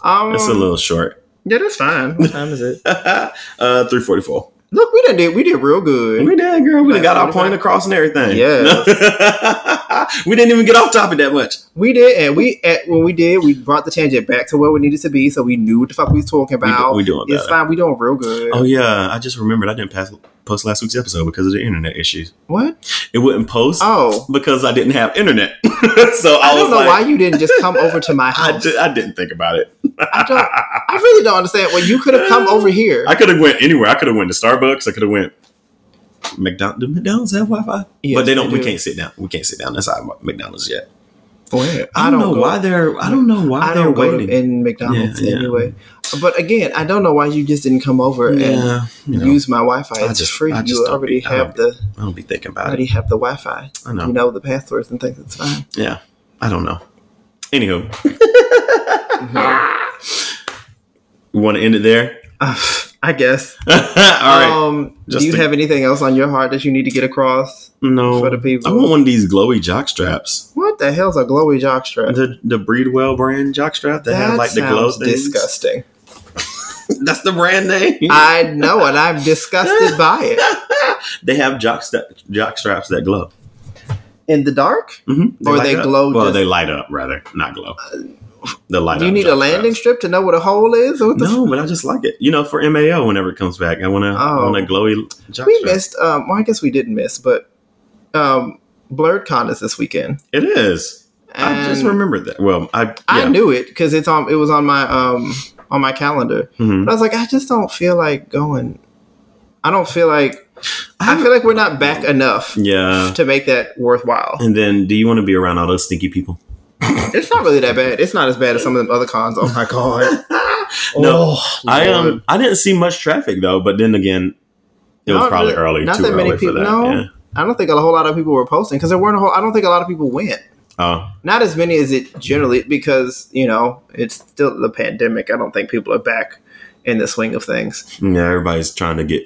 Um, It's a little short. yeah, that's fine. What time is it? uh, three forty four. Look, we done did we did real good. We did, girl. We Like got our point across and everything. Yeah. we didn't even get off topic that much. We did, and we at, when we did, we brought the tangent back to where we needed to be, so we knew what the fuck we was talking We, do- about. we doing it's better. fine. We doing real good. Oh yeah, I just remembered I didn't pass, post last week's episode because of the internet issues. What? It wouldn't post Oh, because I didn't have internet. so I, I, don't know like, why you didn't just come over to my I, house. I didn't think about it. I don't. I really don't understand. Well, you could have come over here. I could have went anywhere. I could have went to Starbucks. I could have went. McDonald's. Do McDonald's have Wi-Fi? Yes, but they don't. they we can't sit down. We can't sit down inside McDonald's yet. Where? I don't, know go- why they're. I don't know why I they're don't go waiting. in McDonald's Yeah, yeah. anyway. But again, I don't know why you just didn't come over and you know, use my Wi-Fi. I It's just- free. I just You already be- have don't- the I don't be thinking about already it. Already have the Wi-Fi. I know. You know the passwords and things. It's fine. Yeah, I don't know. Anywho, we want to end it there. I guess. All right. Um, do you to- have anything else on your heart that you need to get across? no, for the people. I want one of these glowy jock straps. What the hell's a glowy jock strap? The the Breedwell brand jock strap that, that have like the glow things. disgusting. That's the brand name. I know, and I'm disgusted by it. they have jock sta- jock straps that glow. In the dark? Mm-hmm. Or they glow Well, just- they light up rather, not glow. The light Do you up need a landing straps. strip to know what a hole is? Or what the No, but I just like it. You know, for MAO, whenever it comes back, I want to. I Oh. want a glowy jock we strap. missed. Um, well, I guess we didn't miss, but um, Blurred Con is this weekend. It is. I just And remembered that. Well, I I knew it because it's on. It was on my um on my calendar. Mhm. But I was like, I just don't feel like going. I don't feel like. I I- feel like we're not back enough Yeah. to make that worthwhile. And then, do you want to be around all those stinky people? It's not really that bad. It's not as bad as some of them other cons. Oh my god. No, Oh, I um, I didn't see much traffic though. But then again, it was probably really- early. not too that many people- for that. no. Yeah. I don't think a whole lot of people were posting because there weren't a whole. I don't think a lot of people went. Oh, Not as many as it generally because you know it's still the pandemic. I don't think people are back in the swing of things. yeah. Everybody's trying to get.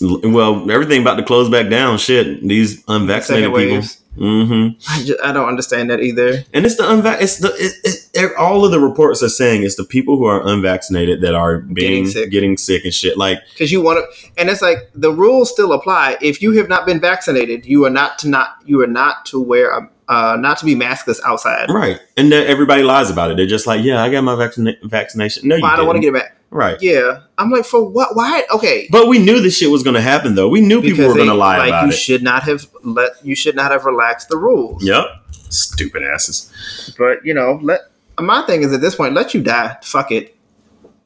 Well, everything about to close back down. Shit, these unvaccinated people. Mm-hmm. I, just, I don't understand that either. And it's the unvac. It's the it, it, it- all of the reports are saying it's the people who are unvaccinated that are being Getting getting sick. sick, and shit. Like because you want to and it's like the rules still apply if you have not been vaccinated you are not to not you are not to wear a uh, not to be maskless outside right, and then everybody lies about it. They're just like, yeah, I got my vaccina- vaccination. No, you i don't want to get it back right. yeah i'm like for what why okay But we knew this shit was going to happen, though. We knew people were going to lie like about you it. should not have let you should not have relaxed the rules Yep. Stupid asses. but you know let my thing is at this point let you die fuck it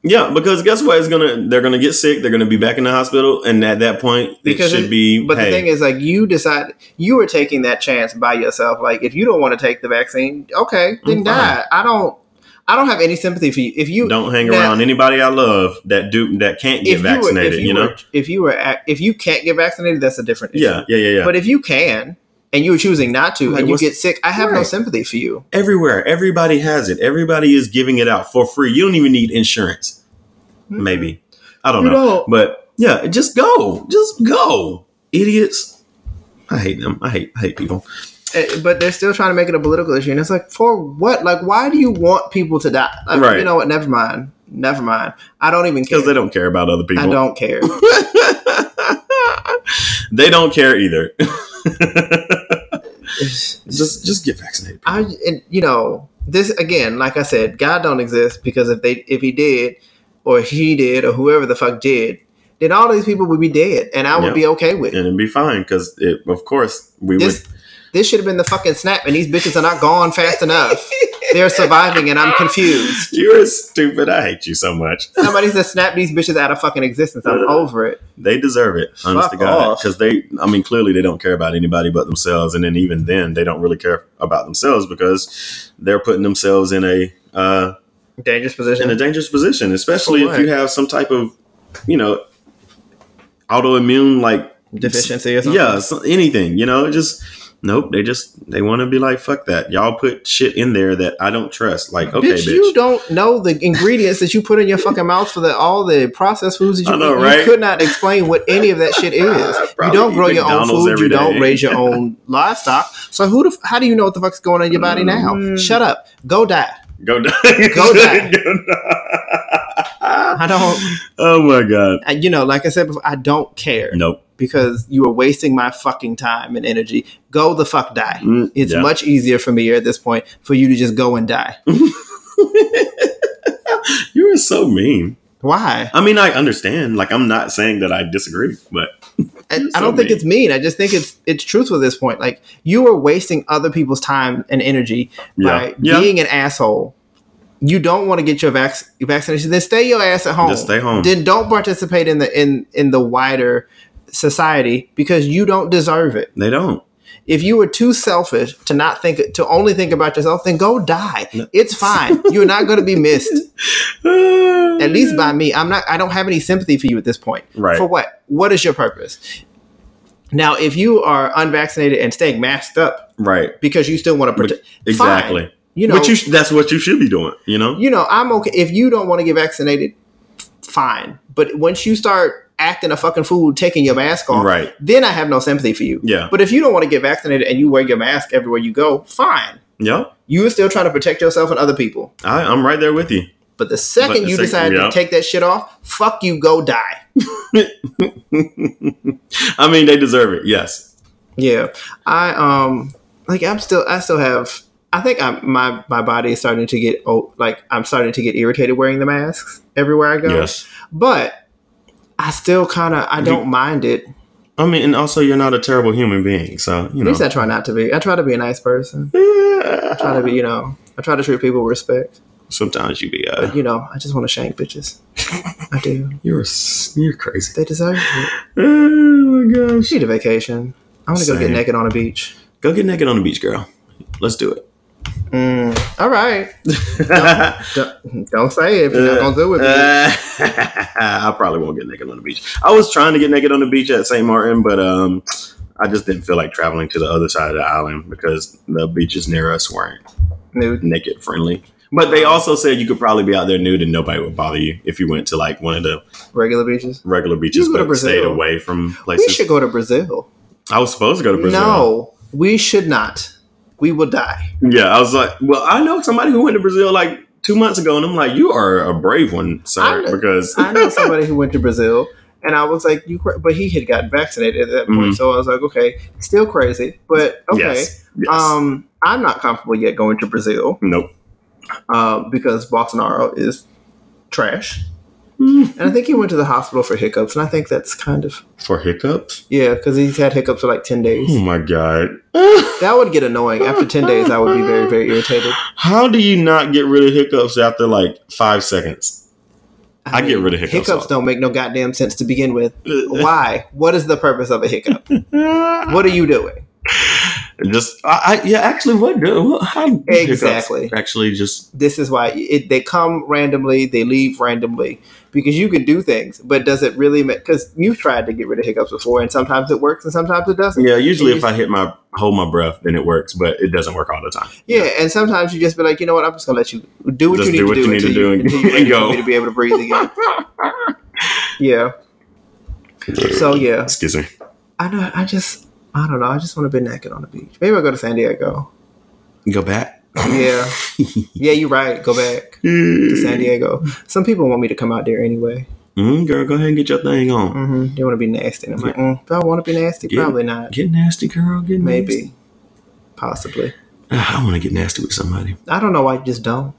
Yeah, because guess what? It's gonna they're gonna get sick. They're gonna be back in the hospital, and at that point, Because it should it- be. but hey, the thing is like you decide you are taking that chance by yourself like if you don't want to take the vaccine okay then I'm die i don't i don't have any sympathy for you if you don't hang now- around anybody I love that do that can't get if you were- vaccinated. if you, know. were, if you were, if you can't get vaccinated, that's a different issue. yeah, yeah, yeah, yeah. But if you can, and you were choosing not to, and you get sick, I have no sympathy for you. Everywhere, everybody has it. Everybody is giving it out for free. You don't even need insurance. Maybe I don't You know, don't. but yeah, just go, just go, idiots. I hate them. I hate I hate people. Eh, But they're still trying to make it a political issue, and it's like, for what? Like, why do you want people to die? Like, Right. You know what? Never mind. Never mind. I don't even care. Because they don't care about other people. I don't care. they don't care either. Just just get vaccinated. I, and, you know, this again, like I said, God don't exist because if they, if he did, or he did, or whoever the fuck did, then all these people would be dead, and I would Yeah. be okay with it. and it'd be fine because it of course we This would this should have been the fucking snap, and these bitches are not gone fast enough. They're surviving, and I'm confused. you're stupid i hate you so much Somebody said snap these bitches out of fucking existence. I'm over it. they deserve it honest Fuck to god off. because they i mean clearly they don't care about anybody but themselves and then even then they don't really care about themselves because they're putting themselves in a uh Dangerous position. in a dangerous position especially if you have some type of you know autoimmune like Deficiency or something. yeah anything you know just Nope. They just they want to be like, fuck that. Y'all put shit in there that I don't trust. Like, okay, bitch, bitch. you don't know the ingredients that you put in your fucking mouth for the all the processed foods that you I know, eat. right? You could not explain what any of that shit is. you don't grow eat your own food. You don't raise your own livestock. So who the how do you know what the fuck's going on in your body now? Mm. Shut up. Go die. Go die. Go die. Go die. I don't. oh my god. You know, like I said before, I don't care Nope. Because you are wasting my fucking time and energy. Go the fuck die. Mm, It's yeah. much easier for me at this point for you to just go and die. You are so mean. Why? I mean, I understand. Like, I'm not saying that I disagree, but I, You're I don't think mean. it's mean. I just think it's it's truthful at this point. Like you are wasting other people's time and energy by Yeah. Yeah. being an asshole. You don't want to get your vac- vaccination, then stay your ass at home. Just stay home. Then don't participate in the in in the wider society because you don't deserve it. they don't. If you were too selfish to not think to only think about yourself, then go die. It's fine. You're not going to be missed. At least by me. I'm not. I don't have any sympathy for you at this point. Right. For what? What is your purpose? Now, if you are unvaccinated and staying masked up right. because you still want to protect, Exactly. fine. You know, you sh- that's what you should be doing. You know. you know, I'm okay if you don't want to get vaccinated. Fine, but once you start acting a fucking fool, taking your mask off, Right. then I have no sympathy for you. Yeah. But if you don't want to get vaccinated and you wear your mask everywhere you go, fine. Yep. You are still trying to protect yourself and other people. I, I'm right there with you. But the second But the you second- decide yeah. to take that shit off, fuck you, go die. I mean, they deserve it. Yes. Yeah, I um like I'm still I still have I think I'm my my body is starting to get oh like I'm starting to get irritated wearing the masks everywhere I go. Yes. but I still kind of I don't mind it. I mean, and also you're not a terrible human being, so you know. At least I try not to be. I try to be a nice person. I try to be you know I try to treat people with respect. Sometimes you be uh, But you know I just want to shank bitches. I do. you're you're crazy. They deserve it. Oh my gosh. Need a vacation. I want to go get naked on a beach. Go get naked on the beach, girl. Let's do it. Mm, all right. Don't, don't say it if you're not gonna do it. me. I probably won't get naked on the beach. I was trying to get naked on the beach at St. Martin, but um, I just didn't feel like traveling to the other side of the island because the beaches near us weren't Nude. naked friendly. But they also said you could probably be out there nude and nobody would bother you if you went to like one of the regular beaches. regular beaches, You go to but stayed away from places. We should go to Brazil. I was supposed to go to Brazil. No, we should not. We will die. Yeah, I was like, well, I know somebody who went to Brazil like two months ago, and I'm like, you are a brave one, I sir, know- because I know somebody who went to Brazil, and I was like, "You," cra-, but he had gotten vaccinated at that point, Mhm. so I was like, "Okay, still crazy, but okay." yes, yes. Um, I'm not comfortable yet going to Brazil nope. uh, because Bolsonaro is trash. And I think he went to the hospital for hiccups, and I think that's kind of For hiccups? yeah, because he's had hiccups for like ten days. Oh my god. That would get annoying. After ten days, I would be very, very irritated. How do you not get rid of hiccups after like five seconds? I get rid of hiccups Hiccups all- don't make no goddamn sense to begin with. Why? What is the purpose of a hiccup? What are you doing? Just, I, I yeah, actually, what do how Exactly. Actually, just This is why it, they come randomly, they leave randomly because you can do things, but does it really make? Because you've tried to get rid of hiccups before, and sometimes it works and sometimes it doesn't. yeah. Usually, if I hit my hold my breath, then it works, but it doesn't work all the time. Yeah, and sometimes you just be like, you know what? I'm just gonna let you do what Just you need do to what do you need to do and- you're and go. to be able to breathe again. yeah. So yeah, Excuse me. I know. I just, I don't know. I just want to be naked on the beach. Maybe I'll go to San Diego. Go back. Yeah, yeah, you're right. Go back to San Diego. Some people want me to come out there anyway. Mm, girl, go ahead and get your thing on. hmm They want to be nasty. And I'm like, mm, do I want to be nasty? Yeah. Probably not. Get nasty, girl. Get Maybe, nasty. possibly. Ah, I want to get nasty with somebody. I don't know why you just don't.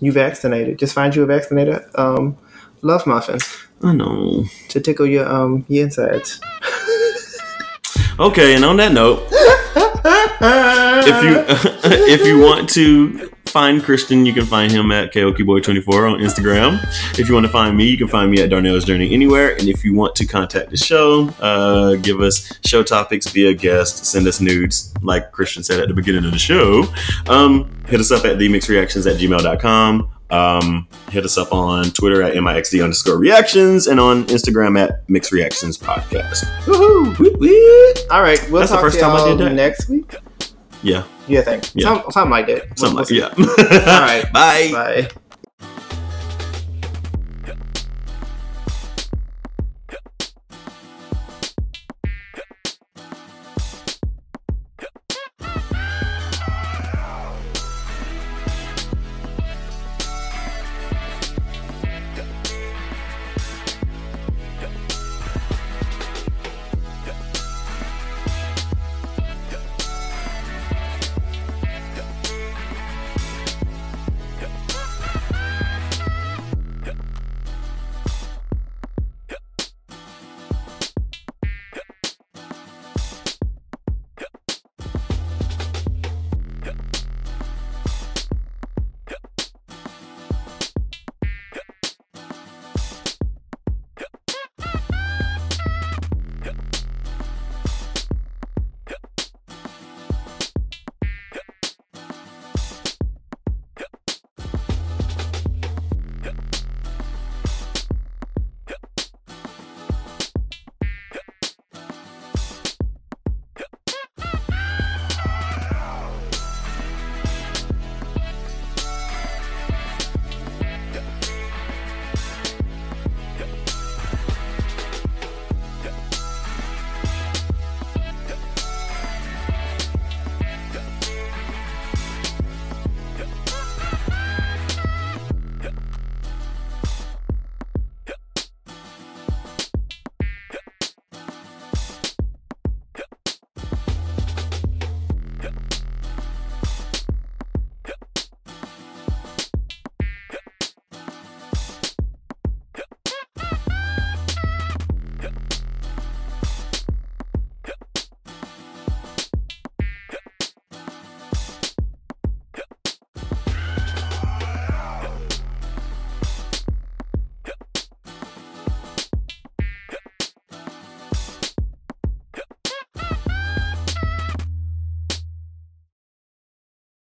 You vaccinated. Just find you a vaccinated um, love muffin I know. to tickle your um your insides. Okay, and on that note, if you if you want to find Christian, you can find him at KaokiBoy24 on Instagram. If you want to find me, you can find me at Darnell's Journey anywhere. And if you want to contact the show, uh, give us show topics, be a guest, send us nudes, like Christian said at the beginning of the show, um, hit us up at themixreactions at gmail.com. Um, hit us up on Twitter at MIXD underscore reactions and on Instagram at Mixed Reactions Podcast. Woohoo! Woo, woo. All right, we'll That's the talk first to time I y'all did that. next week. Yeah, Yeah, thanks. Yeah. Some, something like that. something We'll like see. yeah. All right. Bye. Bye.